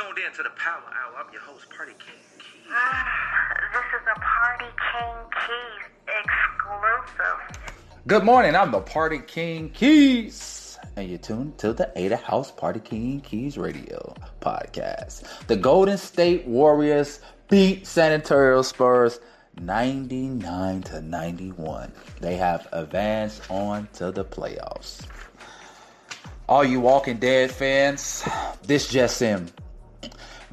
into the Power Hour. I'm your host, Party King Keys. Ah, this is a Party King Keys exclusive. Good morning. I'm the Party King Keys. And you're tuned to the Ada House Party King Keys Radio podcast. The Golden State Warriors beat San Antonio Spurs 99 to 91. They have advanced on to the playoffs. All you Walking Dead fans, this just in.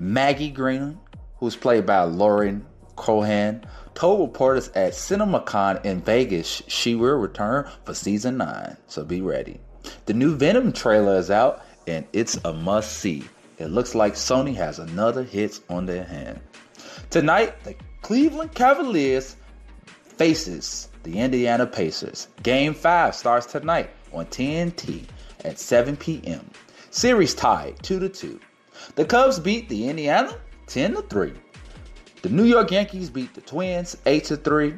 Maggie Greene, who's played by Lauren Cohan, told reporters at CinemaCon in Vegas she will return for season 9, so be ready. The new Venom trailer is out and it's a must see. It looks like Sony has another hit on their hand. Tonight, the Cleveland Cavaliers faces the Indiana Pacers. Game 5 starts tonight on TNT at 7 p.m. Series tied 2 to 2. The Cubs beat the Indiana 10 to 3. The New York Yankees beat the Twins 8 to 3.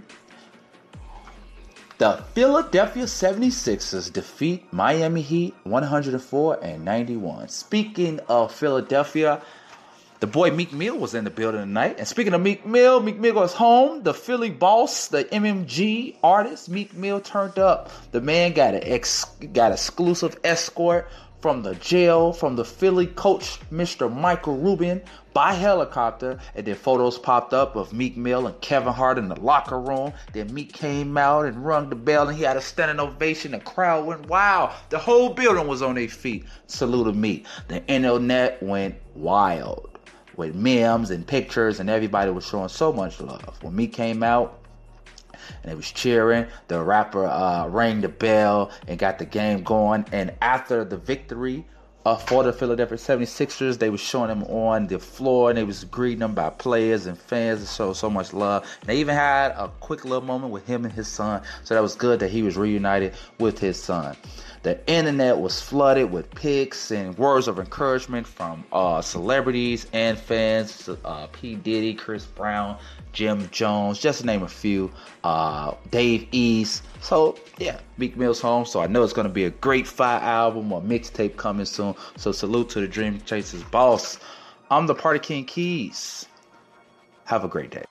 The Philadelphia 76ers defeat Miami Heat 104 and 91. Speaking of Philadelphia, the boy Meek Mill was in the building tonight. And speaking of Meek Mill, Meek Mill goes home. The Philly boss, the MMG artist, Meek Mill turned up. The man got an ex got exclusive escort from the jail, from the Philly coach, Mr. Michael Rubin, by helicopter. And then photos popped up of Meek Mill and Kevin Hart in the locker room. Then Meek came out and rung the bell and he had a standing ovation. The crowd went wild. The whole building was on their feet. Saluted Meek. The internet went wild with memes and pictures, and everybody was showing so much love. When Meek came out, and it was cheering. The rapper uh, rang the bell and got the game going. And after the victory uh, for the Philadelphia 76ers, they was showing them on the floor and they was greeting them by players and fans to show so much love. And they even had a quick little moment with him and his son. So that was good that he was reunited with his son. The internet was flooded with pics and words of encouragement from uh, celebrities and fans. Uh, P. Diddy, Chris Brown, Jim Jones, just to name a few. Uh, Dave East. So yeah, Meek Mill's home. So I know it's gonna be a great five album or mixtape coming soon. So salute to the Dream Chasers boss. I'm the Party King Keys. Have a great day.